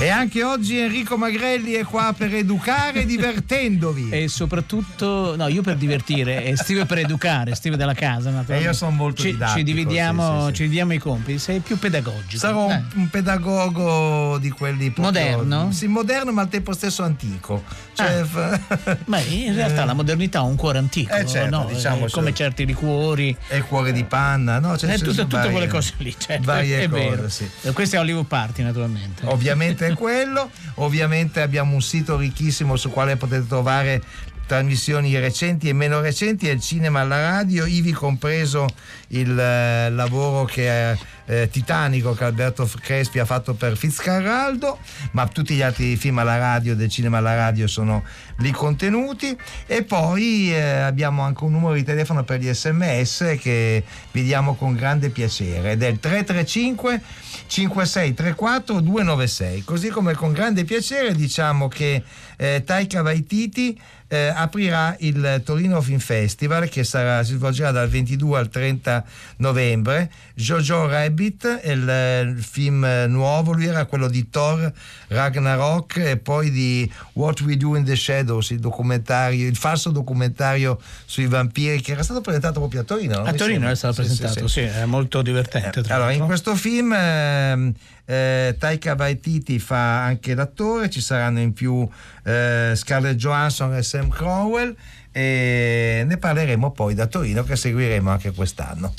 E anche oggi Enrico Magrelli è qua per educare divertendovi. e soprattutto, no, io per divertire e Steve per educare, Steve della casa. E io sono molto ci, didattico, ci dividiamo, sì, sì, sì. ci dividiamo i compiti, sei più pedagogico. Sarò un, Eh. un pedagogo di quelli proprio- Moderno? Sì, moderno ma al tempo stesso antico. Cioè, fa- Ma in realtà la modernità ha un cuore antico, Eh, certo, no? diciamo, Eh, come certi liquori, è il cuore di panna, no? Cioè, eh, ci tutte, sono tutte varie- quelle cose lì, certo, varie è cose, vero. sì. Questo è Hollywood Party, naturalmente. Ovviamente è quello, ovviamente abbiamo un sito ricchissimo sul quale potete trovare trasmissioni recenti e meno recenti, è il cinema alla radio, ivi compreso il eh, lavoro che è eh, titanico che Alberto Crespi ha fatto per Fitzcarraldo, ma tutti gli altri film alla radio del cinema alla radio sono lì contenuti. E poi eh, abbiamo anche un numero di telefono per gli sms che vi diamo con grande piacere ed è il 335 5634 296 così come con grande piacere diciamo che eh, Taika Waititi eh, aprirà il Torino Film Festival che sarà, si svolgerà dal 22 al 30 novembre Jojo Rabbit il, eh, il film eh, nuovo lui era quello di Thor Ragnarok e poi di What We Do in the Shadows il documentario il falso documentario sui vampiri che era stato presentato proprio a Torino no? A Torino è stato Sì, presentato, sì. sì, è molto divertente. Allora, in questo film ehm, eh, Taika Waititi fa anche l'attore, ci saranno in più eh, Scarlett Johansson e Sam Crowell e ne parleremo poi da Torino che seguiremo anche quest'anno.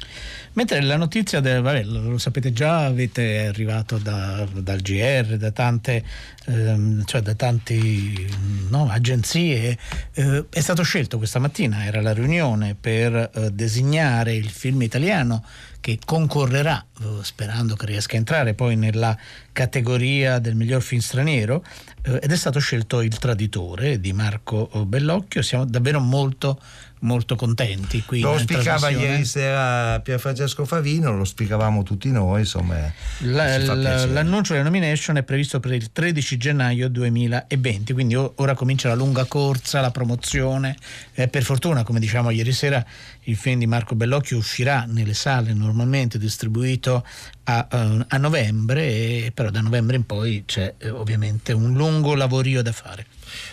Mentre la notizia del, vabbè, lo, sapete già, avete arrivato da- dal GR, da tante, ehm, cioè da tanti no, agenzie, eh, è stato scelto questa mattina, era la riunione per eh, designare il film italiano che concorrerà, eh, sperando che riesca a entrare poi nella categoria del miglior film straniero, eh, ed è stato scelto Il Traditore di Marco Bellocchio, siamo davvero molto molto contenti qui Lo spiegava ieri sera Pier Francesco Favino, lo spiegavamo tutti noi, insomma. La- fa la- piacere. l'annuncio della nomination è previsto per il 13 gennaio 2020, quindi ora comincia la lunga corsa, la promozione. Eh, per fortuna, come diciamo ieri sera, il film di Marco Bellocchio uscirà nelle sale normalmente distribuito a, eh, a novembre, e, però da novembre in poi c'è eh, ovviamente un lungo lavorio da fare.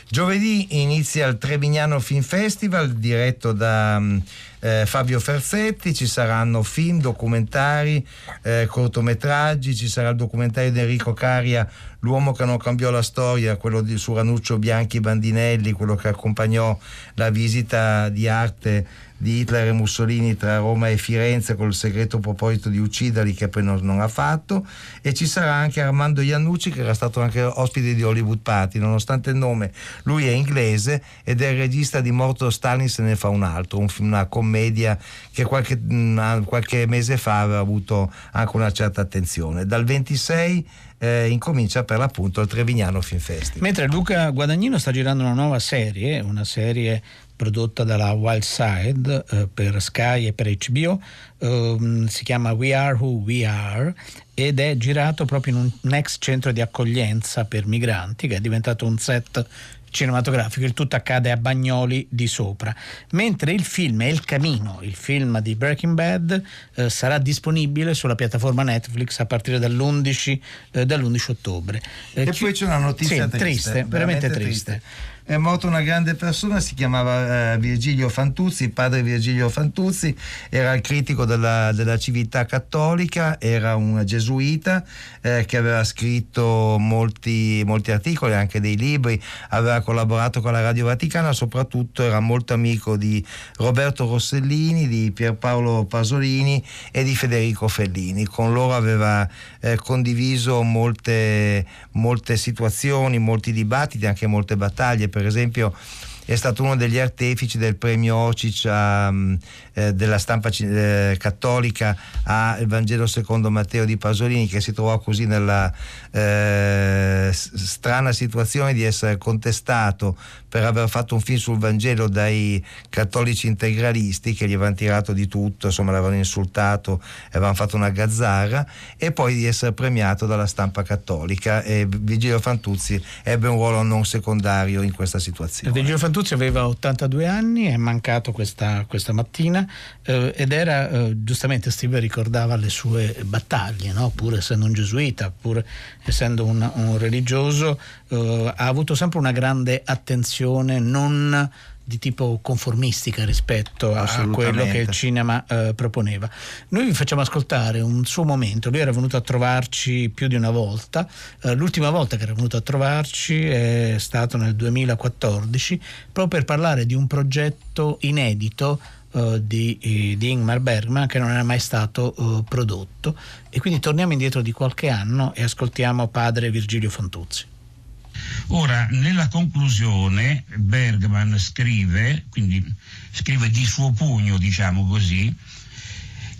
Giovedì inizia il Trevignano Film Festival diretto da mm, eh, Fabio Ferzetti, ci saranno film, documentari, eh, cortometraggi, ci sarà il documentario di Enrico Caria, L'uomo che non cambiò la storia, quello di, su Ranuccio Bianchi Bandinelli, quello che accompagnò la visita di arte di Hitler e Mussolini tra Roma e Firenze col segreto proposito di ucciderli che poi non, non ha fatto. E ci sarà anche Armando Iannucci che era stato anche ospite di Hollywood Party. Nonostante il nome lui è inglese ed è il regista di Morto Stalin se ne fa un altro un una commedia che qualche, mh, qualche mese fa aveva avuto anche una certa attenzione. Dal 26 eh, incomincia per l'appunto il Trevignano Film Festival. Mentre Luca Guadagnino sta girando una nuova serie, una serie prodotta dalla Wild Side eh, per Sky e per HBO, ehm, si chiama We Are Who We Are ed è girato proprio in un, ex centro di accoglienza per migranti che è diventato un set cinematografico, il tutto accade a Bagnoli di sopra, mentre il film Il Camino, il film di Breaking Bad, eh, sarà disponibile sulla piattaforma Netflix a partire dall'11, eh, dall'11 ottobre. Eh, E chi- poi c'è una notizia Sì, triste, veramente triste. È morta una grande persona, si chiamava eh, Virgilio Fantuzzi, padre Virgilio Fantuzzi, era il critico della, della civiltà cattolica, era un gesuita eh, che aveva scritto molti, molti articoli, anche dei libri, aveva collaborato con la Radio Vaticana, soprattutto era molto amico di Roberto Rossellini, di Pierpaolo Pasolini e di Federico Fellini. Con loro aveva eh, condiviso molte, molte situazioni, molti dibattiti, anche molte battaglie. Per esempio è stato uno degli artefici del premio Ocic a, eh, della stampa eh, cattolica al Vangelo secondo Matteo di Pasolini che si trovò così nella eh, strana situazione di essere contestato per aver fatto un film sul Vangelo dai cattolici integralisti che gli avevano tirato di tutto, insomma l'avevano insultato, avevano fatto una gazzara e poi di essere premiato dalla stampa cattolica e Vigilio Fantuzzi ebbe un ruolo non secondario in questa situazione. Vigilio Fantuzzi aveva 82 anni, è mancato questa, questa mattina eh, ed era, eh, giustamente Steve ricordava le sue battaglie, no? pur essendo un gesuita, pur essendo un, un religioso, eh, ha avuto sempre una grande attenzione non di tipo conformistica rispetto a quello che il cinema eh, proponeva. Noi vi facciamo ascoltare un suo momento, lui era venuto a trovarci più di una volta, eh, l'ultima volta che era venuto a trovarci è stato nel 2014 proprio per parlare di un progetto inedito di, di, Ingmar Bergman che non era mai stato uh, prodotto e quindi torniamo indietro di qualche anno e ascoltiamo padre Virgilio Fantuzzi. Ora, nella conclusione Bergman scrive, quindi scrive di suo pugno, diciamo così,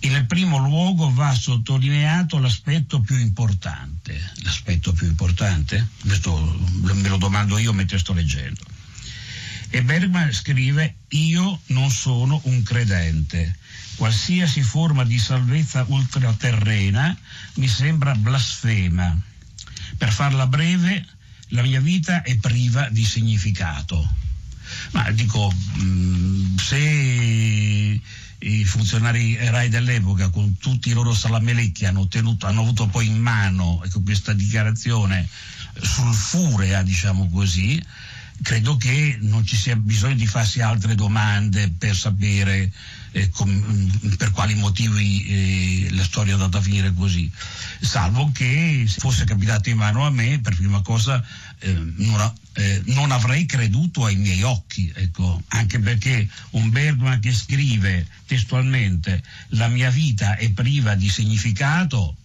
in primo luogo va sottolineato l'aspetto più importante. L'aspetto più importante? Questo me lo domando io mentre sto leggendo. E Bergman scrive, io non sono un credente. Qualsiasi forma di salvezza ultraterrena mi sembra blasfema. Per farla breve, la mia vita è priva di significato. Ma dico, mm, se i funzionari RAI dell'epoca con tutti i loro salamelecchi hanno, ottenuto, hanno avuto poi in mano ecco, questa dichiarazione sulfurea, diciamo così, credo che non ci sia bisogno di farsi altre domande per sapere eh, com, per quali motivi eh, la storia è andata a finire così, salvo che fosse capitato in mano a me, per prima cosa eh, non, eh, non, avrei creduto ai miei occhi, ecco, anche perché un Bergman che scrive testualmente la mia vita è priva di significato,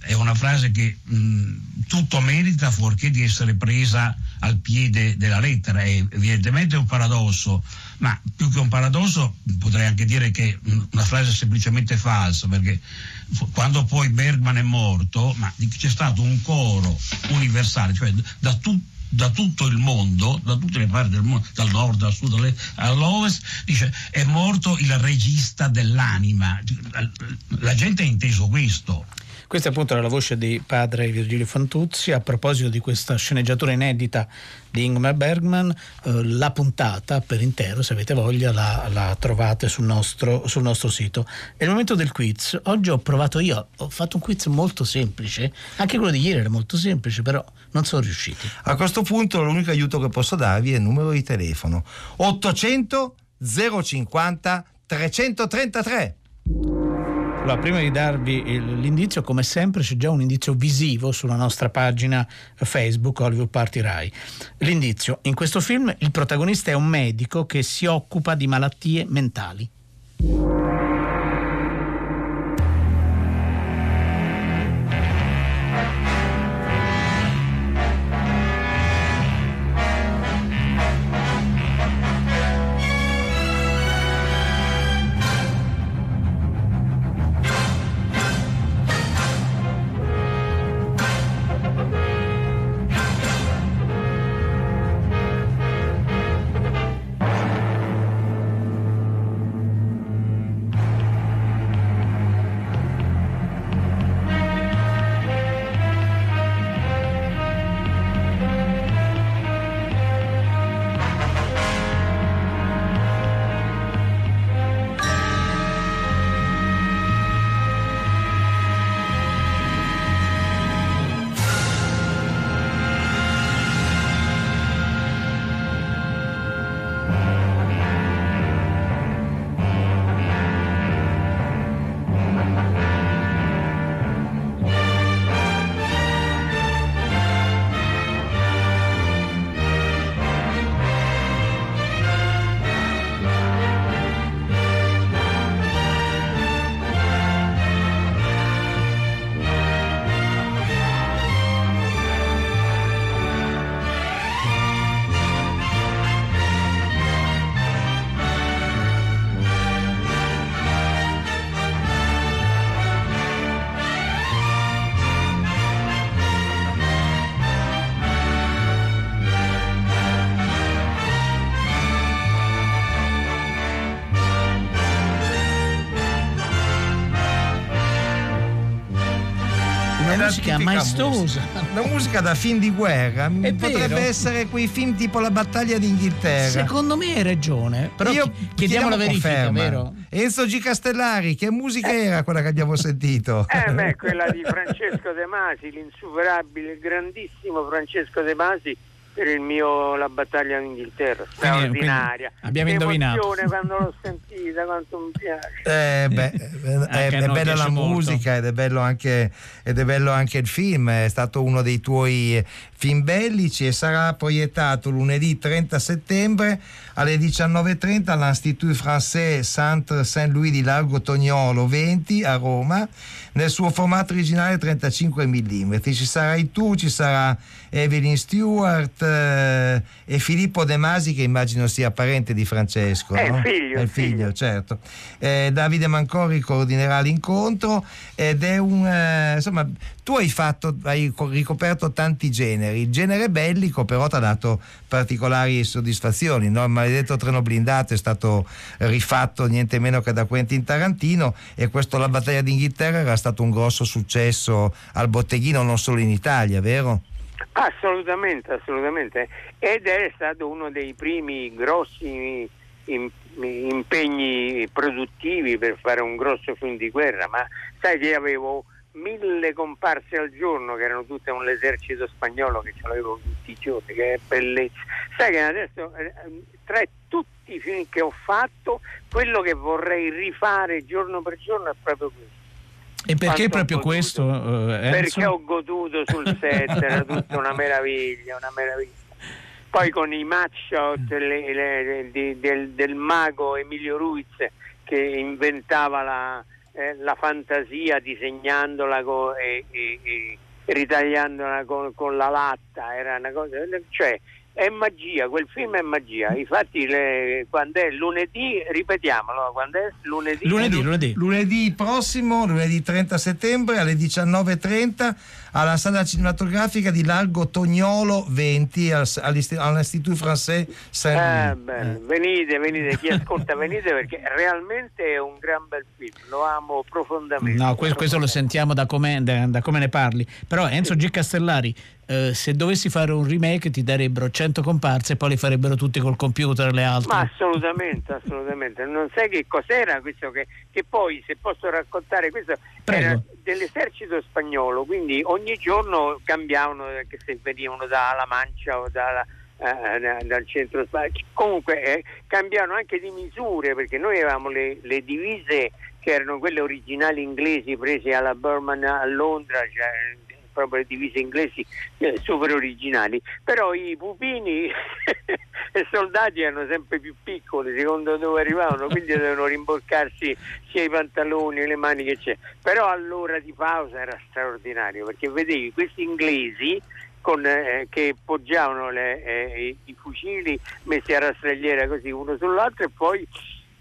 è una frase che mh, tutto merita fuorché di essere presa al piede della lettera, è evidentemente un paradosso, ma più che un paradosso potrei anche dire che una frase semplicemente falsa, perché quando poi Bergman è morto, c'è stato un coro universale, cioè da tutti da tutto il mondo, da tutte le parti del mondo, dal nord, dal sud, all'ovest, dice è morto il regista dell'anima. La gente ha inteso questo. Questa appunto la voce di padre Virgilio Fantuzzi a proposito di questa sceneggiatura inedita di Ingmar Bergman. Eh, la puntata per intero, se avete voglia, la, la trovate sul nostro, sul nostro, sito. È il momento del quiz. Oggi ho provato io, ho fatto un quiz molto semplice, anche quello di ieri era molto semplice, però non sono riusciti. A questo punto l'unico aiuto che posso darvi è il numero di telefono 800 050 333. Allora, prima di darvi l'indizio, come sempre c'è già un indizio visivo sulla nostra pagina Facebook Hollywood Party Rai. L'indizio, in questo film il protagonista è un medico che si occupa di malattie mentali. Musica maestosa. La musica da film di guerra. È Potrebbe vero. essere quei film tipo La battaglia d'Inghilterra. Secondo me hai ragione, però Io chi- chiediamo la verifica, conferma. vero? Enzo G. Castellari, che musica era quella che abbiamo sentito? Eh beh, quella di Francesco De Masi, l'insuperabile, il grandissimo Francesco De Masi per il mio La battaglia d'Inghilterra, straordinaria. quindi abbiamo indovinato. quando l'ho sentita, quanto mi piace. Eh, beh, è, Anche a è noi bella la molto. musica ed è, bello anche, ed è bello anche il film, è stato uno dei tuoi film bellici e sarà proiettato lunedì 30 settembre alle 19.30 all'Institut Français Centre Saint-Louis di Largo Tognolo 20 a Roma nel suo formato originale 35 mm. Ci sarai tu, ci sarà Evelyn Stewart eh, e Filippo De Masi che immagino sia parente di Francesco. È il no? figlio, È il il figlio, figlio. certo. Eh, Davide Mancori coordinerà l'incontro ed è un eh, insomma tu hai fatto hai co- ricoperto tanti generi il genere bellico però ti ha dato particolari soddisfazioni no? il maledetto treno blindato è stato rifatto niente meno che da Quentin Tarantino e questo La battaglia d'Inghilterra era stato un grosso successo al botteghino non solo in Italia vero? Assolutamente, assolutamente. Ed è stato uno dei primi grossi im- impegni produttivi per fare un grosso film di guerra, ma sai che avevo mille comparse al giorno che erano tutte un esercito spagnolo che ce l'avevo tutti i giorni, che è bellezza. Sai che adesso eh, tra tutti i film che ho fatto, quello che vorrei rifare giorno per giorno è proprio questo. E perché proprio questo, eh? Perché ho goduto sul set, era tutta una meraviglia, una meraviglia. Poi con i matchshot le- le- di- del, del mago Emilio Ruiz che inventava la, eh, la fantasia disegnandola co- e, e- e ritagliandola con, con la latta, era una cosa, cioè è magia, quel film è magia. Infatti le- quando è lunedì, ripetiamolo, quando è lunedì, Lunedì, lunedì. Lunedì prossimo, lunedì 30 settembre alle 19.30 alla sala cinematografica di Largo Tognolo 20 al- all'Isti- all'Institut Français Eh, Saint-Louis. bene. Venite, venite, chi ascolta venite perché realmente è un gran bel film, lo amo profondamente. No, que- questo lo sentiamo da come, da- da come ne parli. Però Enzo G. Castellari, eh, se dovessi fare un remake ti darebbero 100 comparse e poi li farebbero tutti col computer le altre. Ma assolutamente, assolutamente. Non sai che cos'era questo che, che poi, se posso raccontare, questo Prego. era dell'esercito spagnolo, quindi ogni giorno cambiavano, eh, che se venivano dalla Mancia o dalla, eh, da- dal centro Spagna. Comunque eh, cambiavano anche di misure perché noi avevamo le, le divise che erano quelle originali inglesi prese alla Burman a Londra, cioè proprio le divise inglesi eh, super originali, però i pupini e soldati erano sempre più piccoli secondo dove arrivavano, quindi dovevano rimborcarsi sia i pantaloni, le maniche, eccetera. Però all'ora di pausa era straordinario perché vedevi questi inglesi con, eh, che poggiavano le- eh, i, i fucili messi a rastrelliera così uno sull'altro e poi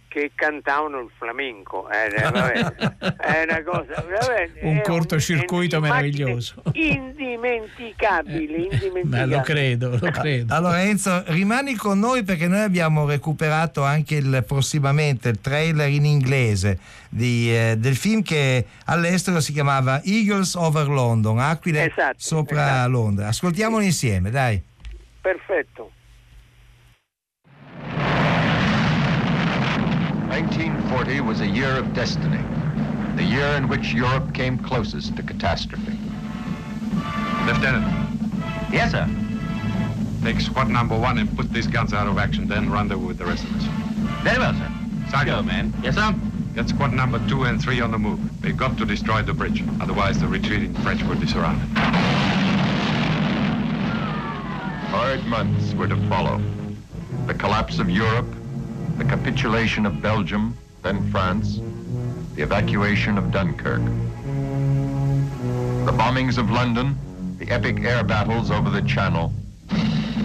che cantavano il flamenco Eh, eh, vabbè, è una cosa veramente- Un è cortocircuito un'immagine meraviglioso. indimenticabile, Ma indimenticabile lo credo, lo credo. Allora Enzo, rimani con noi perché noi abbiamo recuperato anche il, prossimamente il trailer in inglese di, eh, del film che all'estero si chiamava Eagles over London, Aquile Esatto, sopra esatto. Londra. Ascoltiamolo insieme, dai. perfetto 1940 was a year of destiny, the year in which Europe came closest to catastrophe. Lieutenant, Yes, sir. take squad number one and put these guns out of action, then rendezvous with the rest of us. Very well, sir. Sergeant, Go, man. Yes, sir. get squad number two and three on the move. They've got to destroy the bridge, otherwise the retreating French will be surrounded. Hard months were to follow. The collapse of Europe, the capitulation of Belgium, then France, the evacuation of Dunkirk. The bombings of London, the epic air battles over the Channel,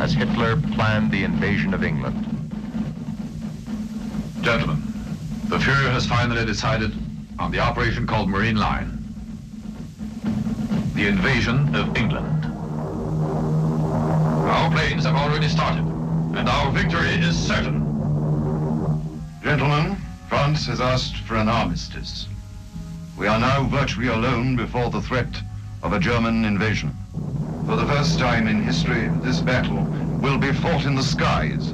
as Hitler planned the invasion of England. Gentlemen, the Fuhrer has finally decided on the operation called Marine Line. The invasion of England. Our planes have already started, and our victory is certain. Gentlemen, France has asked for an armistice. We are now virtually alone before the threat of a German invasion. For the first time in history, this battle will be fought in the skies.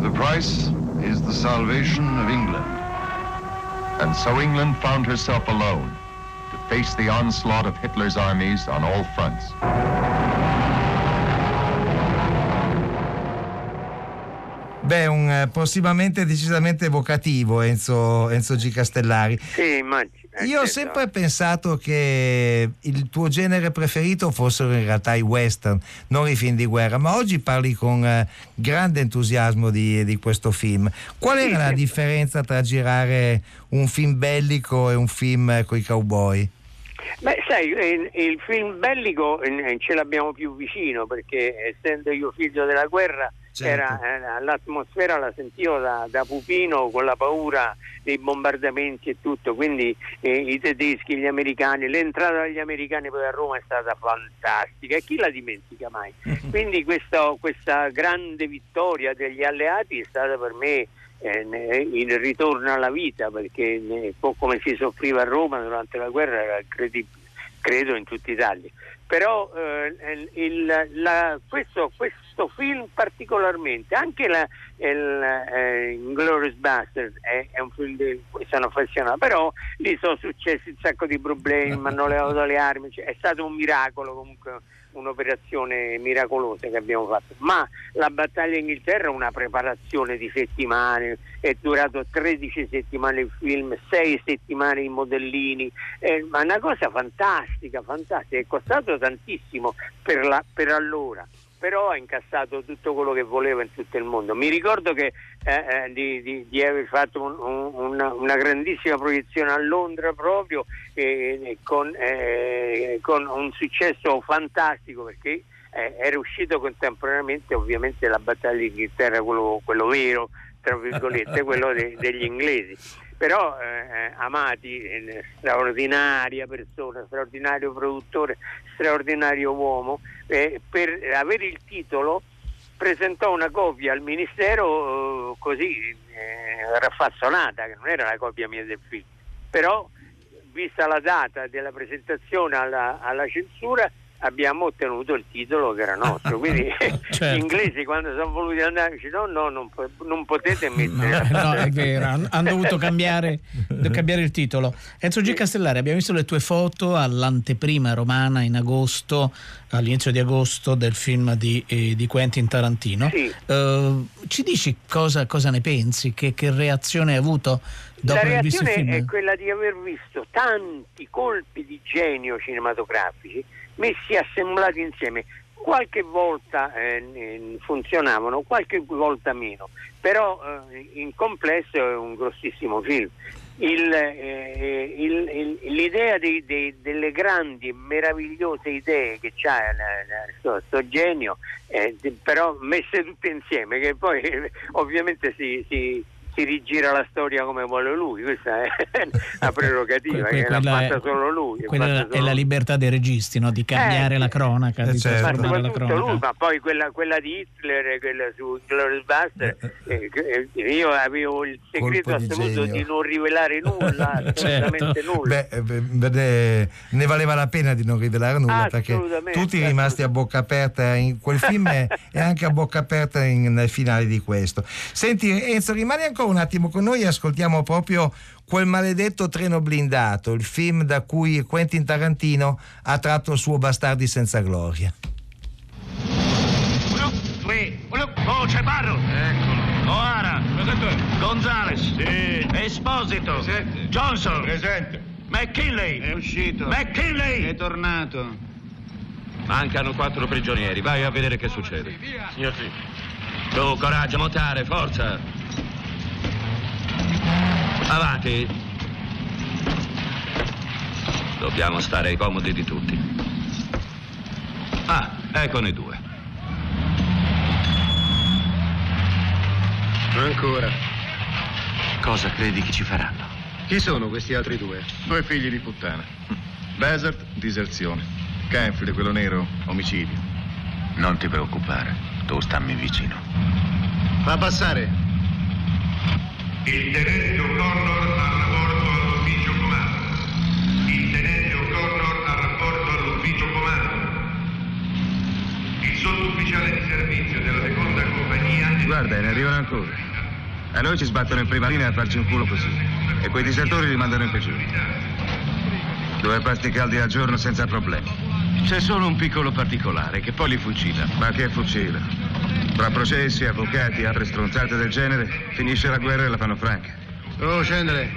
The price is the salvation of England. And so England found herself alone to face the onslaught of Hitler's armies on all fronts. Beh, un eh, prossimamente decisamente evocativo Enzo, Enzo G. Castellari. Sì, immagino. eh, Io ho certo. sempre pensato che il tuo genere preferito fossero in realtà i western, non i film di guerra, ma oggi parli con eh, grande entusiasmo di, di questo film. Qual era la differenza tra girare un film bellico e un film con i cowboy? Beh, sai, il, il film bellico ce l'abbiamo più vicino perché essendo io figlio della guerra Certo. era, eh, l'atmosfera la sentivo da, da pupino con la paura dei bombardamenti e tutto, quindi eh, i tedeschi, gli americani, l'entrata degli americani poi a Roma è stata fantastica e chi la dimentica mai? Quindi questo- questa grande vittoria degli alleati è stata per me eh, il ritorno alla vita perché un po' come si soffriva a Roma durante la guerra era incredibile, credo in tutta Italia. Però eh, il- la- questo, questo film particolarmente, anche la, il eh, Inglourious Bastard è, è un film di cui sono affezionato, però lì sono successi un sacco di problemi, mi hanno levato le armi, cioè, è stato un miracolo comunque un'operazione miracolosa che abbiamo fatto, ma la battaglia in Inghilterra è una preparazione di settimane, è durato 13 settimane il film, 6 settimane i modellini, eh, ma una cosa fantastica, fantastica, è costato tantissimo per, la- per allora. Però ha incassato tutto quello che voleva in tutto il mondo. Mi ricordo che eh, eh, di, di- di aver fatto un- un- una, una grandissima proiezione a Londra proprio eh, con, eh, con un successo fantastico perché eh, era uscito contemporaneamente ovviamente la battaglia d'Inghilterra, quello, quello vero, tra virgolette, quello de- degli inglesi. Però eh, Amati, eh, straordinaria persona, straordinario produttore, straordinario uomo, eh, per avere il titolo presentò una copia al ministero eh, così eh, raffazzonata, che non era la copia mia del film, però vista la data della presentazione alla, alla censura abbiamo ottenuto il titolo che era nostro, quindi Certo. gli inglesi quando sono voluti andare dicono no, no, non, non potete mettere... No, è vero, han- hanno dovuto cambiare, cambiare il titolo. Enzo G. Castellari, abbiamo visto le tue foto all'anteprima romana in agosto, all'inizio di agosto del film di, eh, di Quentin Tarantino. Sì. Eh, ci dici cosa, cosa ne pensi? Che, che reazione hai avuto dopo La reazione è quella di aver visto tanti colpi di genio cinematografici messi assemblati insieme. Qualche volta eh, funzionavano, qualche volta meno, però eh, in complesso è un grossissimo film. Il, eh, il- il- l'idea dei- dei- delle grandi, meravigliose idee che c'ha la- la- sto, sto genio, eh, però messe tutte insieme, che poi eh, ovviamente si, si- si rigira la storia come vuole lui, questa è la prerogativa, Que- que- che l'ha quella è- fatta solo lui. Quella è fatta la- è solo la libertà dei registi, no? di cambiare Eh, la cronaca, eh, di certo. Ma trasformare la cronaca. lui, ma poi quella, quella di Hitler, e quella su Glorious Bastard, eh, eh, io avevo il segreto Colpo di assoluto genio. di non rivelare nulla, assolutamente nulla. Beh, eh, ne, valeva la pena di non rivelare nulla perché tutti rimasti a bocca aperta in quel film e, e anche a bocca aperta in- nel finale di questo. Senti Enzo, rimani ancora un attimo con noi e ascoltiamo proprio quel maledetto treno blindato, il film da cui Quentin Tarantino ha tratto il suo Bastardi senza gloria. Uno, due, uno, voce Barro. Eccolo. O'Hara. Presente. Gonzales. Sì. Esposito. Presente. Johnson. Presente. McKinley. È uscito. McKinley. È tornato. Mancano quattro prigionieri, vai a vedere che succede. Signor sì. Tu, coraggio, montare, forza. Avanti. Dobbiamo stare ai comodi di tutti. Ah, eccone i due. Ancora. Cosa credi che ci faranno? Chi sono questi altri due? Due figli di puttana. Desert, diserzione. Canfield, quello nero, omicidio. Non ti preoccupare, tu stammi vicino. Fa passare. Il tenente O'Connor ha rapporto all'ufficio comando. Il tenente O'Connor ha rapporto all'ufficio comando. Il sottufficiale di servizio della seconda compagnia... Guarda, ne arrivano ancora. A noi ci sbattono in prima linea a farci un culo così. E quei disertori li mandano in prigione. Due pasti caldi al giorno senza problemi. C'è solo un piccolo particolare che poi li fucila. Ma che fucila? Tra processi, avvocati, altre stronzate del genere, finisce la guerra e la fanno franca. Oh, scendere.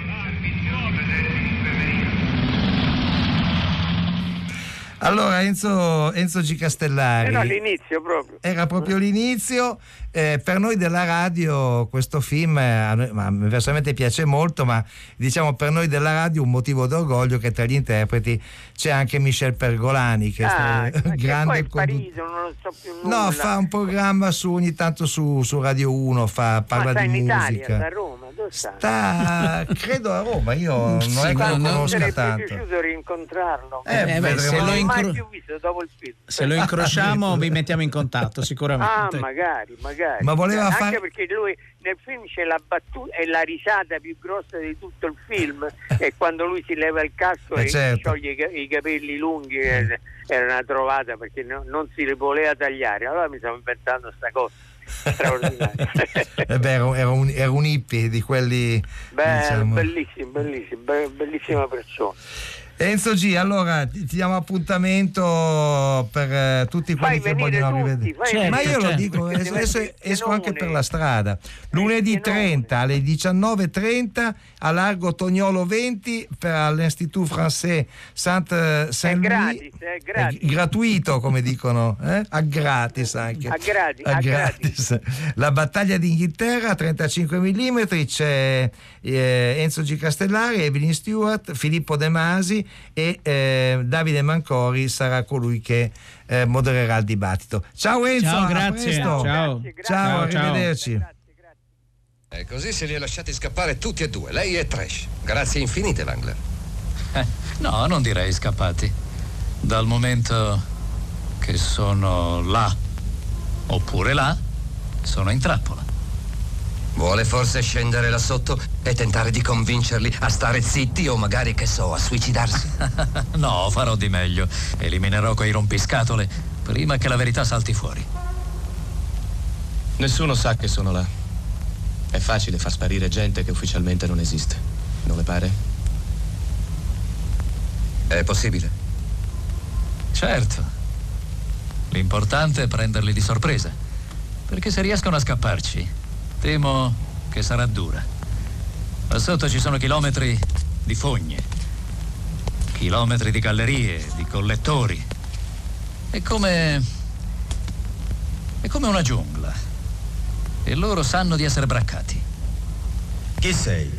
Allora Enzo, Enzo G. Castellari. Era l'inizio proprio. Era proprio l'inizio. Eh, per noi della radio questo film eh, a ma, personalmente piace molto, ma diciamo per noi della radio un motivo d'orgoglio che tra gli interpreti c'è anche Michel Pergolani, che Ah, è ma che grande poi so più nulla. No, fa un programma su, ogni tanto su, su Radio 1, fa, parla Ma sta di musica. Italia, sta a Roma, dove sta? Sta, credo a Roma, io non Sì, è che ma lo non- conosca sarebbe tanto. piaciuto rincontrarlo. Eh, Eh, beh, se non lo l'ho mai incro- più visto dopo il film. Se lo incrociamo vi mettiamo in contatto Ah, sicuramente. magari, magari. Ma voleva Anche fare- perché lui nel film c'è la battuta e la risata più grossa di tutto il film è quando lui si leva il casco Eh, e certo. si scioglie i, ca- i capelli lunghi. eh, Era una trovata perché no- non si li voleva tagliare. Allora mi stavo inventando sta cosa straordinaria. Eh beh, era, un- era un, era un hippie di quelli Beh, diciamo. bellissimo, bellissimo, be- bellissima persona. Enzo G, allora ti ti diamo appuntamento per eh, tutti quelli Fai che vogliono tutti, rivedere. Certo, Ma io lo certo. dico, Perché adesso, esco anche per la strada. Lunedì Pienone. 30 alle 19.30 a Largo Tognolo 20 per l'Institut Français Saint- Saint-Louis. gratis, è gratis. È gratuito, come dicono, eh? a gratis anche. A gratis, A a gratis. La battaglia d'Inghilterra a 35 mm c'è eh, Enzo G. Castellari, Evelyn Stewart, Filippo De Masi e eh, Davide Mancori sarà colui che eh, modererà il dibattito. Ciao Enzo, Ciao, a grazie. presto. Ciao. Grazie, grazie. Ciao, Ciao, ciao. arrivederci. E così se li ha lasciati scappare tutti e due, lei e Trash. Grazie infinite, Langler. Eh, no, non direi scappati. Dal momento che sono là oppure là, sono in trappola. Vuole forse scendere là sotto e tentare di convincerli a stare zitti o magari, che so, a suicidarsi? no, farò di meglio. Eliminerò quei rompiscatole prima che la verità salti fuori. Nessuno sa che sono là. È facile far sparire gente che ufficialmente non esiste. Non le pare? È possibile. Certo. L'importante è prenderli di sorpresa. Perché se riescono a scapparci, temo che sarà dura. Là sotto ci sono chilometri di fogne, chilometri di gallerie, di collettori. È come. è come una giungla. E loro sanno di essere braccati. Chi sei?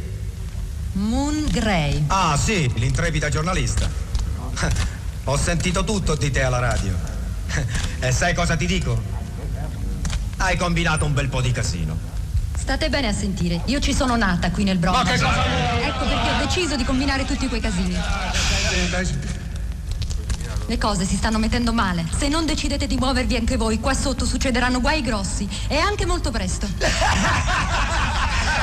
Moon Gray. Ah, sì, l'intrepida giornalista. Ho sentito tutto di te alla radio. E sai cosa ti dico? Hai combinato un bel po' di casino. State bene a sentire, io ci sono nata qui nel Bronx. Ma che cosa vuoi? Ecco perché ho deciso di combinare tutti quei casini. Le cose si stanno mettendo male. Se non decidete di muovervi anche voi, qua sotto succederanno guai grossi. E anche molto presto.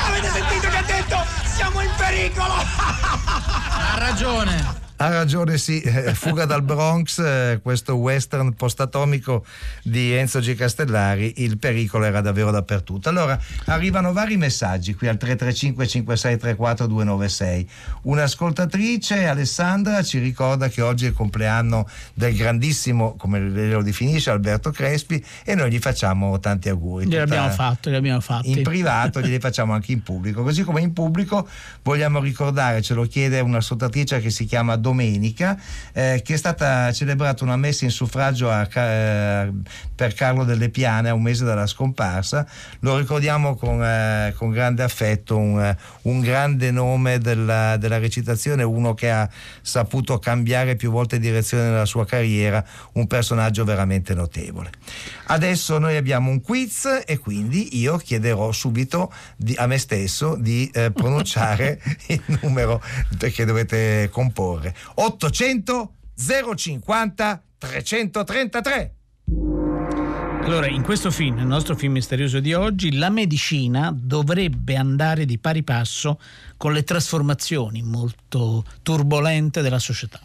Avete sentito che ha detto? Siamo in pericolo! Ha ragione. Ha ragione, sì, eh, Fuga dal Bronx, eh, questo western post-atomico di Enzo G. Castellari, il pericolo era davvero dappertutto. Allora, arrivano vari messaggi qui al 335 5634 296. Un'ascoltatrice, Alessandra, ci ricorda che oggi è il compleanno del grandissimo, come lo definisce, Alberto Crespi e noi gli facciamo tanti auguri. Li Tutta- abbiamo fatti, li abbiamo fatti. in privato glieli facciamo anche in pubblico così come in pubblico vogliamo ricordare ce lo chiede un'ascoltatrice che si chiama Domenica eh, che è stata celebrata una messa in suffragio a eh, per Carlo delle Piane a un mese dalla scomparsa. Lo ricordiamo con, eh, con grande affetto un, eh, un grande nome della, della recitazione uno che ha saputo cambiare più volte direzione nella sua carriera un personaggio veramente notevole. Adesso noi abbiamo un quiz e quindi io chiederò subito di- a me stesso di eh, pronunciare il numero che dovete comporre 800 050 333 Allora, in questo film, nel nostro film misterioso di oggi, la medicina dovrebbe andare di pari passo con le trasformazioni molto turbolente della società.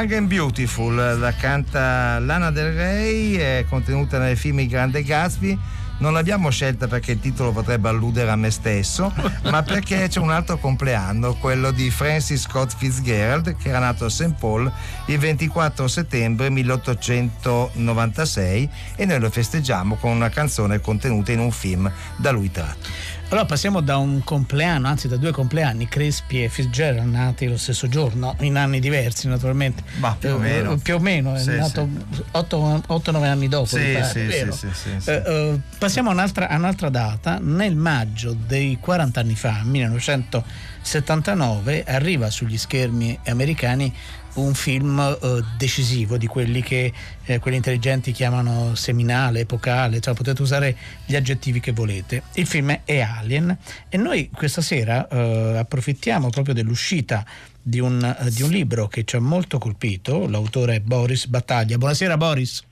Young and Beautiful, la canta Lana Del Rey, è contenuta nel film Il Grande Gatsby. Non l'abbiamo scelta perché il titolo potrebbe alludere a me stesso, ma perché c'è un altro compleanno, quello di Francis Scott Fitzgerald, che era nato a St. Paul il 24 settembre 1896 e noi lo festeggiamo con una canzone contenuta in un film da lui tratto. Allora passiamo da un compleanno, anzi da due compleanni, Crespi e Fitzgerald nati lo stesso giorno, in anni diversi naturalmente. Ma più o meno. Eh, più o meno, Sì, è nato 8-9 anni dopo. Sì, pare, sì, sì, sì, sì, sì. Eh, eh, passiamo a un'altra, a un'altra data, nel maggio dei 40 anni fa, 1979, arriva sugli schermi americani un film eh, decisivo di quelli che eh, quelli intelligenti chiamano seminale, epocale, cioè potete usare gli aggettivi che volete. Il film è Alien e noi questa sera eh, approfittiamo proprio dell'uscita di un, eh, di un libro che ci ha molto colpito, l'autore è Boris Battaglia. Buonasera Boris.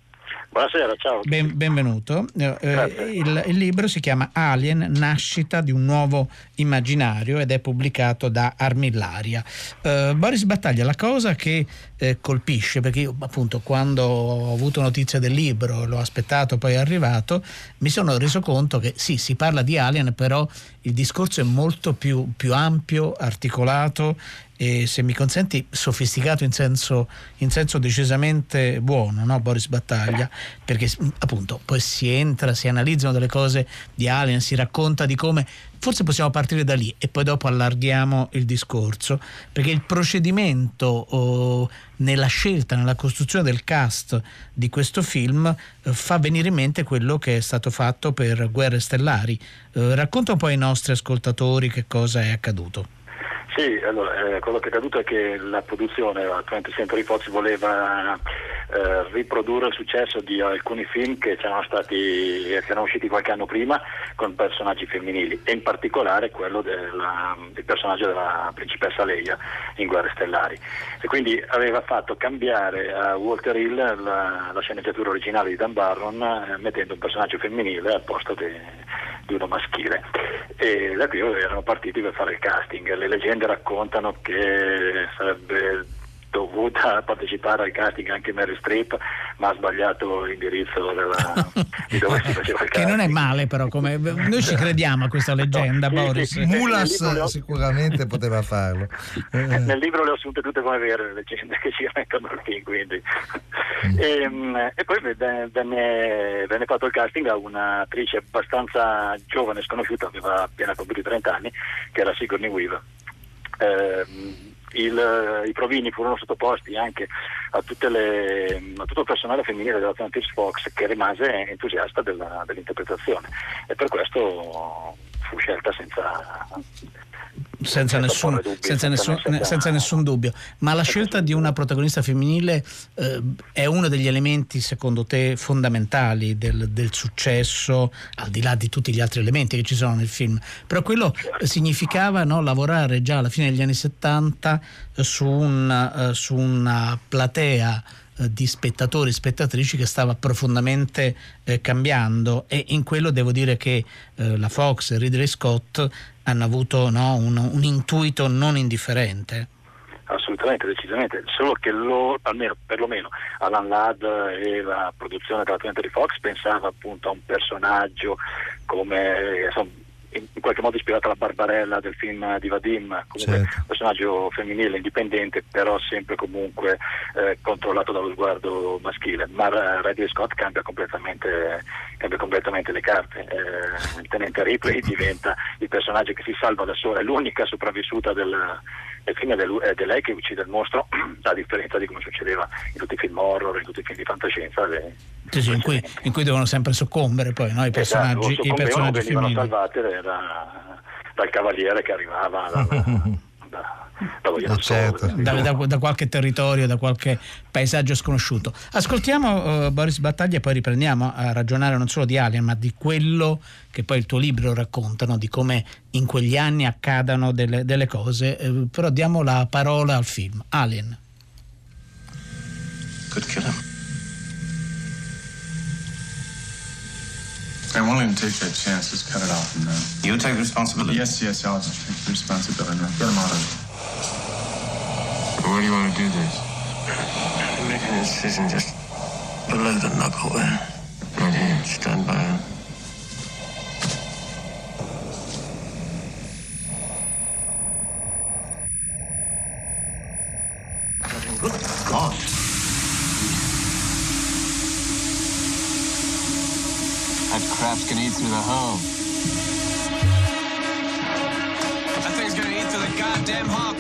Buonasera, ciao. Ben- benvenuto. Eh, eh, il, il libro si chiama Alien, nascita di un nuovo immaginario ed è pubblicato da Armillaria. Eh, Boris Battaglia, la cosa che eh, colpisce, perché io appunto quando ho avuto notizia del libro, l'ho aspettato, poi è arrivato, mi sono reso conto che sì, si parla di Alien, però il discorso è molto più, più ampio, articolato e se mi consenti sofisticato in senso, in senso decisamente buono, no? Boris Battaglia, perché appunto poi si entra, si analizzano delle cose di Alien, si racconta di come, forse possiamo partire da lì e poi dopo allarghiamo il discorso, perché il procedimento oh, nella scelta, nella costruzione del cast di questo film eh, fa venire in mente quello che è stato fatto per Guerre Stellari. Eh, racconta un po' ai nostri ascoltatori che cosa è accaduto. Sì, allora, eh, quello che è accaduto è che la produzione, la 20th Century Fox, voleva eh, riprodurre il successo di alcuni film che erano stati che erano usciti qualche anno prima con personaggi femminili e in particolare quello della, del personaggio della principessa Leia in Guerre Stellari. E quindi aveva fatto cambiare a Walter Hill la, la sceneggiatura originale di Dan Barron eh, mettendo un personaggio femminile al posto de- di uno maschile e da qui erano partiti per fare il casting. Le leggende raccontano che sarebbe dovuta partecipare al casting anche Mary Streep ma ha sbagliato l'indirizzo della, di dove si faceva il Che casting. non è male però, come... noi ci crediamo a questa leggenda, Sì, Boris. sì, sì. Mulas ho- sicuramente poteva farlo. Eh, Nel libro le ho assunte tutte come vere le leggende che ci mettono film, quindi. E, mm, e poi venne, venne- fatto il casting a un'attrice abbastanza giovane, sconosciuta, aveva appena compiuto i 30 anni, che era Sigourney Weaver. Ehm, il- I provini furono sottoposti anche a, le- a tutto il personale femminile della 20th Fox che rimase entusiasta della- dell'interpretazione. E per questo fu scelta senza, senza nessun, dubbi, senza senza nessun- nessun- senza nessun dubbio. Ma la scelta di una protagonista femminile eh, è uno degli elementi, secondo te, fondamentali del, del successo, al di là di tutti gli altri elementi che ci sono nel film. Però quello eh, significava no, lavorare già alla fine degli anni 70 eh, su, un, eh, su una platea eh, di spettatori e spettatrici che stava profondamente eh, cambiando e in quello devo dire che eh, la Fox e Ridley Scott hanno avuto no, un, un intuito non indifferente. Assolutamente, decisamente, solo che loro, almeno perlomeno Alan Ladd e la produzione della 20 Fox pensava appunto a un personaggio come insomma, in qualche modo ispirato alla Barbarella del film di Vadim, comunque Certo. personaggio femminile, indipendente, però sempre comunque eh, controllato dallo sguardo maschile. Ma Ra- Ridley Scott cambia completamente, cambia completamente le carte. Eh, il tenente Ripley diventa il personaggio che si salva da sola, è l'unica sopravvissuta del, del film è è lei che uccide il mostro, a differenza di come succedeva in tutti i film horror, in tutti i film di fantascienza. le- Sì, sì, in, cui, in cui devono sempre soccombere poi no, i Esatto, personaggi, i soccombevano, personaggi venivano femminili. salvate da- dal cavaliere che arrivava da, da, da Voglio del certo. Da, da- da qualche territorio, da qualche paesaggio sconosciuto. Ascoltiamo eh, Boris Battaglia e poi riprendiamo a ragionare non solo di Alien, ma di quello che poi il tuo libro racconta, no? di come in quegli anni accadano delle, delle cose. Eh, però diamo la parola al film. Alien. Could kill him. I'm willing to take that chance. Let's cut it off and now. You take the responsibility. Yes, yes, I'll just take the responsibility now. Get him out of here. Where do you want to do this? taking a decision just below the knuckle there. Right here, stand by her. to the home. That thing's gonna eat to the goddamn hog.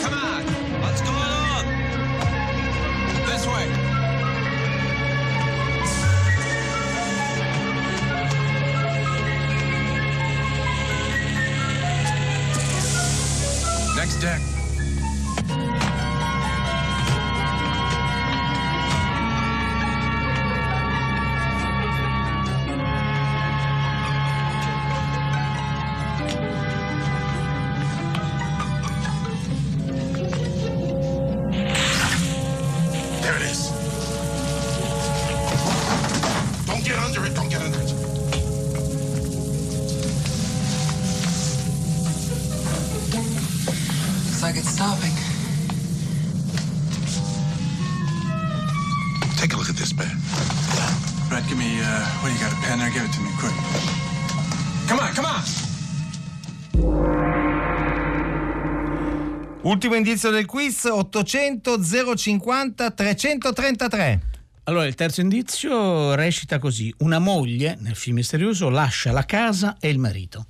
Ultimo indizio del quiz 800 050 333. Allora, il terzo indizio recita così: una moglie nel film misterioso lascia la casa e il marito.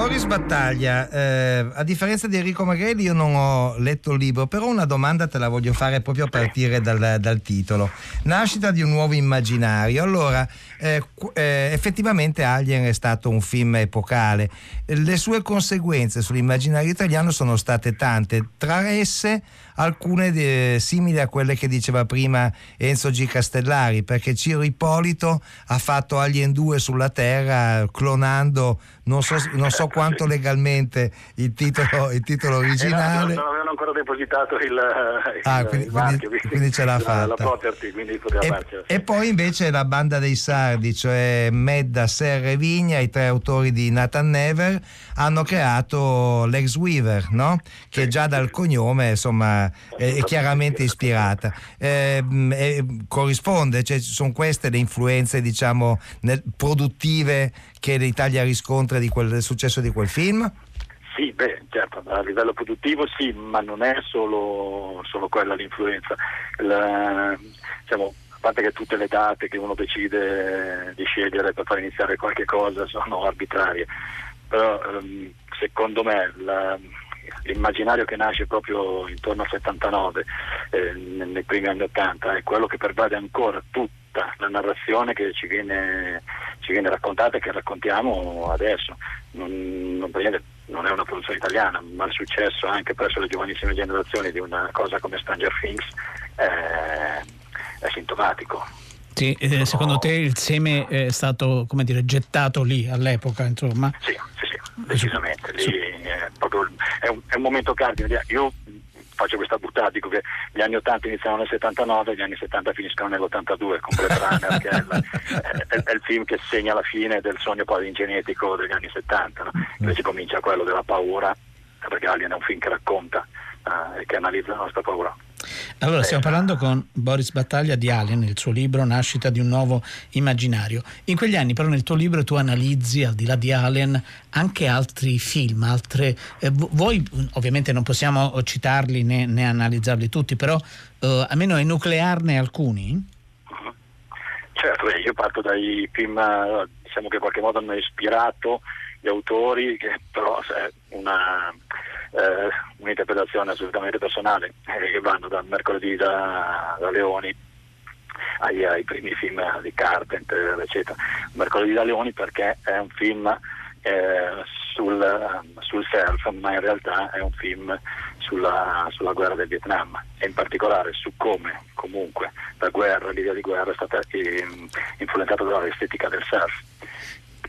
Boris Battaglia, eh, a differenza di Enrico Magrelli io non ho letto il libro, però una domanda te la voglio fare proprio a partire dal, dal titolo. Nascita di un nuovo immaginario. Allora, eh, eh, effettivamente Alien è stato un film epocale. Le sue conseguenze sull'immaginario italiano sono state tante, tra esse alcune de- simili a quelle che diceva prima Enzo G. Castellari, perché Ciro Ippolito ha fatto Alien 2 sulla Terra clonando non so, non so quanto legalmente il titolo, il titolo originale. Eh, no, non avevano ancora depositato il, il, Ah, quindi- il marchio, quindi- quindi ce l'ha la, fatta. la property, quindi poteva E, farcela. e poi invece la banda dei sardi, cioè Medda, Serra e Vigna, i tre autori di Nathan Never, hanno creato l'ex Weaver, no? che già dal cognome insomma, è, è chiaramente ispirata. Eh, mh, e corrisponde, cioè, sono queste le influenze diciamo, nel- produttive che l'Italia riscontra di quel, del successo di quel film? Sì, beh, certo, a livello produttivo sì, ma non è solo, solo quella l'influenza. La- diciamo, a parte che tutte le date che uno decide di scegliere per far iniziare qualche cosa sono arbitrarie, però ehm, secondo me la- l'immaginario che nasce proprio intorno al 79, eh, ne- nei primi anni 80, è quello che pervade ancora tutta la narrazione che ci viene, ci viene raccontata e che raccontiamo adesso. Non, non non è una produzione italiana, ma il successo anche presso le giovanissime generazioni di una cosa come Stranger Things è, è sintomatico. Sì, eh, secondo te il seme è stato come dire, gettato lì all'epoca? Insomma? Sì, sì, sì, decisamente. Lì è, proprio, è, un, è un momento cardine. Io faccio questa buttata, dico che gli anni 80 iniziano nel 79, gli anni 70 finiscono nell'82 con Blade Runner, che è, il- è- è il film che segna la fine del sogno palingenetico degli anni 70. No? Invece comincia quello della paura, perché Alien è un film che racconta eh, e che analizza la nostra paura. Allora, stiamo parlando con Boris Battaglia di Alien, il suo libro Nascita di un nuovo immaginario. In quegli anni, però, nel tuo libro tu analizzi, al di là di Alien, anche altri film, altre. eh, vo- voi ovviamente non possiamo citarli né, né analizzarli tutti, però eh, almeno enuclearne alcuni? Certo, io parto dai film eh, diciamo che in qualche modo hanno ispirato gli autori, che però è una, eh, un'interpretazione assolutamente personale, eh, che vanno da Mercoledì da, da Leoni ai, ai primi film di Carpenter, eccetera. Mercoledì da Leoni perché è un film eh, sul, sul surf, ma in realtà è un film sulla, sulla guerra del Vietnam e in particolare su come comunque la guerra, l'idea di guerra è stata eh, influenzata dall'estetica del surf.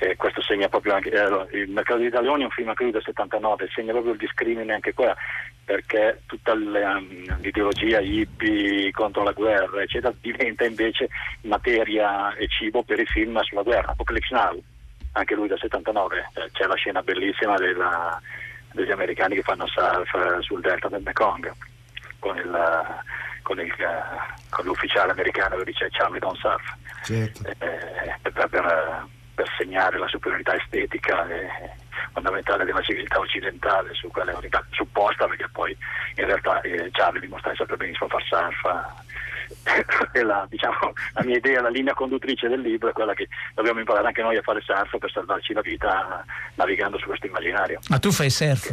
E questo segna proprio anche eh, il Mercato di Leoni è un film credo del 79 segna proprio il discrimine anche qua perché tutta le, um, l'ideologia hippie contro la guerra eccetera diventa invece materia e cibo per i film sulla guerra Apocalypse Now anche lui del 79 eh, c'è la scena bellissima della- degli americani che fanno surf eh, sul delta del Mekong con il, con, il, con l'ufficiale americano che dice Charlie Don't Surf, Certo. eh, per, per- per segnare la superiorità estetica fondamentale della civiltà occidentale su quella unità supposta, perché poi in realtà eh, Charlie dimostra sempre benissimo far surf. E la, diciamo, la mia idea, la linea conduttrice del libro è quella che dobbiamo imparare anche noi a fare surf per salvarci la vita navigando su questo immaginario. Ma tu fai surf?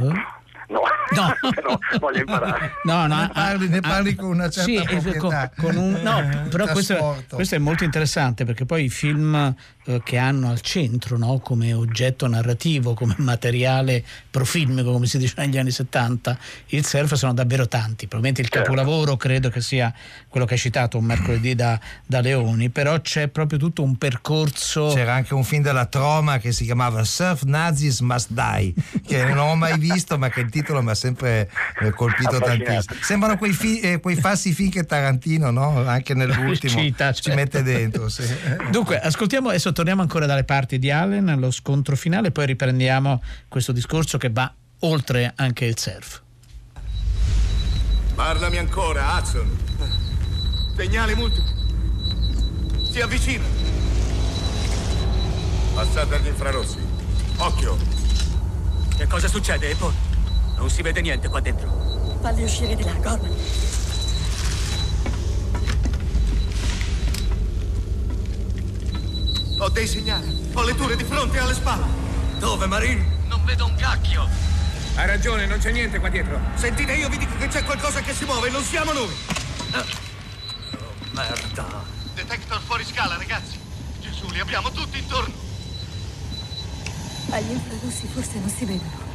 No, No. però voglio imparare. No, no, Ne parli- ne ah, parli con una certa sì, eh, proprietà. con- con un- no, però questo, questo è molto interessante perché poi i film eh, che hanno al centro no, come oggetto narrativo, come materiale profilmico, come si diceva negli anni 70, il surf sono davvero tanti. Probabilmente il Certo. capolavoro credo che sia quello che hai citato un mercoledì da, da Leoni, però c'è proprio tutto un percorso. C'era anche un film della Troma che si chiamava Surf Nazis Must Die, che non ho mai visto, ma che il titolo mi ha sempre eh, colpito tantissimo. Sembrano quei, fi- eh, quei falsi film che Tarantino, no? Anche nell'ultimo, Cita, ci certo. mette dentro. sì. Dunque, ascoltiamo adesso torniamo ancora dalle parti di Allen, allo scontro finale, poi riprendiamo questo discorso che va oltre anche il surf. Parlami ancora, Hudson. Segnale multiplo. Si avvicina. Passate agli infrarossi. Occhio. Che cosa succede, Apple? Non si vede niente qua dentro. Falli uscire di là, Gorman. Ho dei segnali. Ho letture di fronte e alle spalle. Dove, Marine? Non vedo un cacchio. Hai ragione, non c'è niente qua dietro. Sentite, io vi dico che c'è qualcosa che si muove, non siamo noi. Merda. Detector fuori scala, ragazzi. Gesù, li abbiamo tutti intorno. Agli infrarossi forse non si vedono.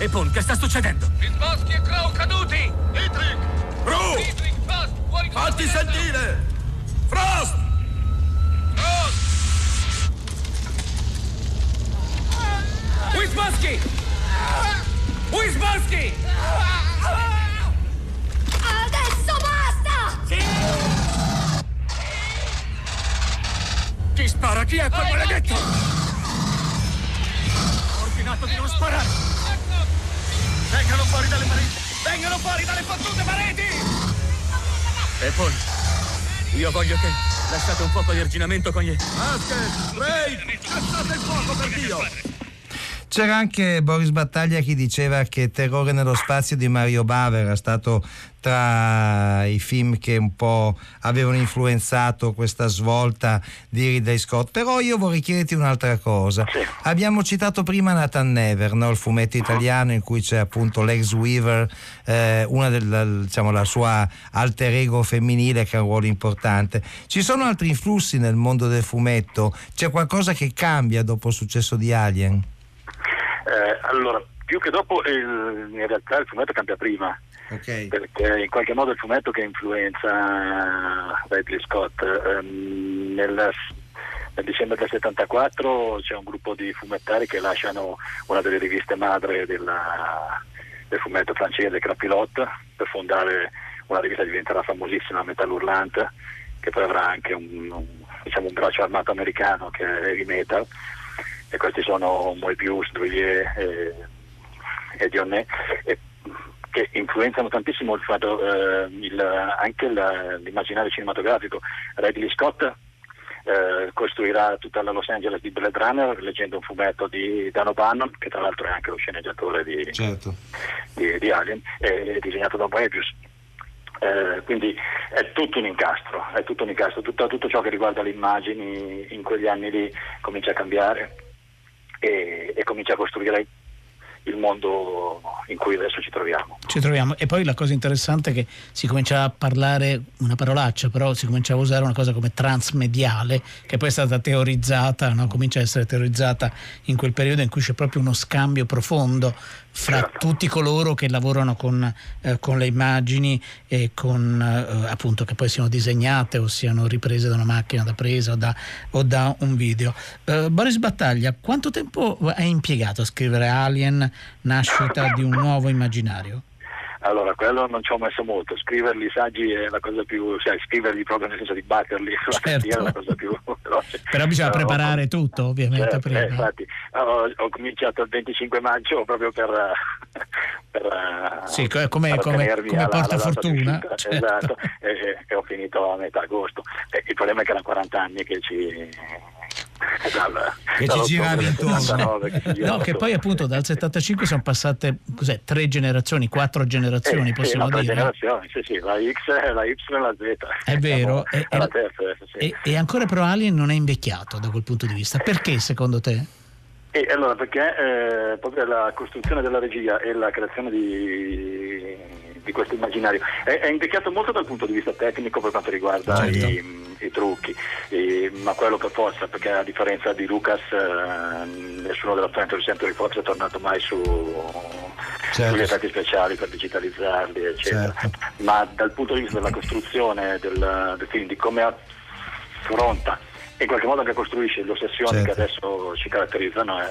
Epon, che sta succedendo? Boschi e Crow caduti! Dietrich! Crow! Dietrich, Frost, vuoi Fatti sentire! Frost! Frost! Wisbowski! Wisbowski! Adesso basta! Chi spara? Chi è quel maledetto? Ho ordinato di non sparare! Vengano fuori dalle pareti! Vengano fuori dalle fottute pareti! Epon, io voglio che lasciate un fuoco di arginamento con gli... Vasquez! Ray! Cessate il fuoco, per Dio! C'era anche Boris Battaglia che diceva che Terrore nello spazio di Mario Bava era stato tra i film che un po' avevano influenzato questa svolta di Ridley Scott. Però io vorrei chiederti un'altra cosa. Abbiamo citato prima Nathan Never, no? il fumetto italiano in cui c'è appunto l'ex Weaver, eh, una della, diciamo, la sua alter ego femminile che ha un ruolo importante. Ci sono altri influssi nel mondo del fumetto? C'è qualcosa che cambia dopo il successo di Alien? Eh, allora, più che dopo, il- in realtà il fumetto cambia prima. Perché in qualche modo il fumetto che influenza Ridley Scott. ehm, nel, nel dicembre del 74 c'è un gruppo di fumettari che lasciano una delle riviste madre della- del fumetto francese, Crapilotte, per fondare una rivista che diventerà famosissima, Metal Hurlant, che poi avrà anche un, un- diciamo, un braccio armato americano che è Heavy Metal e questi sono Moebius, Druillet e, e Dionnet e- che influenzano tantissimo il fatto, eh, il- anche il- l'immaginario cinematografico. Ridley Scott eh, costruirà tutta la Los Angeles di Blade Runner leggendo un fumetto di Dan O'Bannon, che tra l'altro è anche lo sceneggiatore di, Certo. di, di Alien, e disegnato da Moebius. Eh, quindi è tutto un incastro, è tutto un incastro, tutto, tutto ciò che riguarda le immagini in quegli anni lì comincia a cambiare e, e comincia a costruire il mondo in cui adesso ci troviamo. Ci troviamo. E poi la cosa interessante è che si comincia a parlare, una parolaccia, però si comincia a usare una cosa come transmediale, che poi è stata teorizzata, no? comincia a essere teorizzata in quel periodo in cui c'è proprio uno scambio profondo fra tutti coloro che lavorano con, eh, con le immagini e con eh, appunto che poi siano disegnate o siano riprese da una macchina da presa o da, o da un video. Eh, Boris Battaglia, quanto tempo hai impiegato a scrivere Alien, nascita di un nuovo immaginario? Allora, quello non ci ho messo molto, scriverli i saggi è la cosa più, cioè scriverli proprio nel senso di batterli sulla Certo. è la cosa più veloce. Però bisogna ho- preparare tutto, ovviamente, certo, prima. eh, infatti, ho, ho cominciato il 25 maggio proprio per, eh, per, eh, Sì, co- come- come- come alla- porta alla fortuna, certo. Esatto, e, e ho finito a metà agosto. E il problema è che erano 40 anni che ci... dal- Che ci del intorno. 79 che ci No, girava che poi appunto dal 75 sono passate cos'è, tre generazioni, quattro generazioni, Eh, sì, possiamo no, tre dire. generazioni, sì, sì, la X, la Y e la Z. È vero, e- e- terza sì. E, e ancora però Alien non è invecchiato da quel punto di vista. Perché secondo te? E allora perché eh, proprio la costruzione della regia e la creazione di, di questo immaginario è, è invecchiato molto dal punto di vista tecnico per quanto riguarda Certo. i, i trucchi, E- ma quello per forza, perché a differenza di Lucas eh, nessuno della 20th Century Fox è tornato mai su, Certo. sugli effetti speciali per digitalizzarli, eccetera. Certo. Ma dal punto di vista della costruzione del, del film, di come affronta in qualche modo anche costruisce le ossessioni Certo. che adesso ci caratterizzano. È,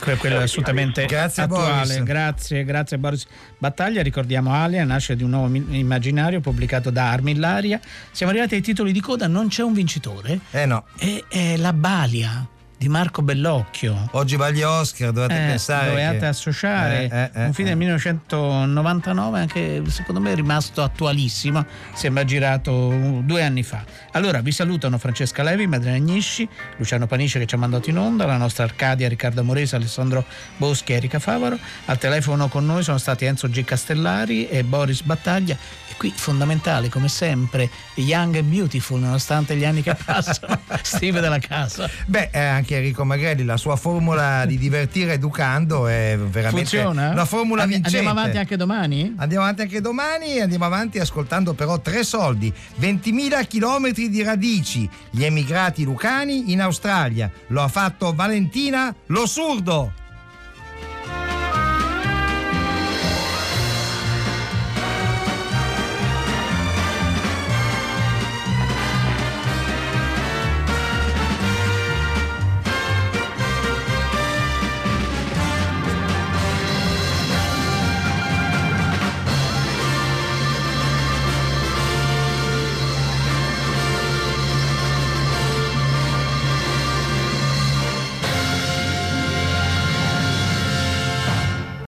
Que- Quello è assolutamente Grazie, attuale. Boris. Grazie, grazie Boris Battaglia. Ricordiamo Alien, nasce di un nuovo immaginario pubblicato da Armillaria. Siamo arrivati ai titoli di coda, non c'è un vincitore. Eh no. E è La Balia di Marco Bellocchio. Oggi va agli Oscar, dovete Eh, pensare. dovete che- associare Eh, eh, eh, un film del 1999 anche secondo me è rimasto attualissimo sembra girato due anni fa. Allora vi salutano Francesca Levi Madrena Agnisci Luciano Panisce che ci ha mandato in onda la nostra Arcadia Riccardo Morese Alessandro Boschi e Erika Favaro. Al telefono con noi sono stati Enzo G. Castellari e Boris Battaglia. E qui fondamentale come sempre Young and Beautiful nonostante gli anni che passano Steve della casa. Beh, eh, anche Enrico Magrelli, la sua formula di divertire educando è veramente funziona? una formula Andi- vincente. andiamo avanti anche domani? Andiamo avanti anche domani e andiamo avanti ascoltando però tre soldi, 20.000 chilometri di radici, gli emigrati lucani in Australia. Lo ha fatto Valentina Lo Surdo.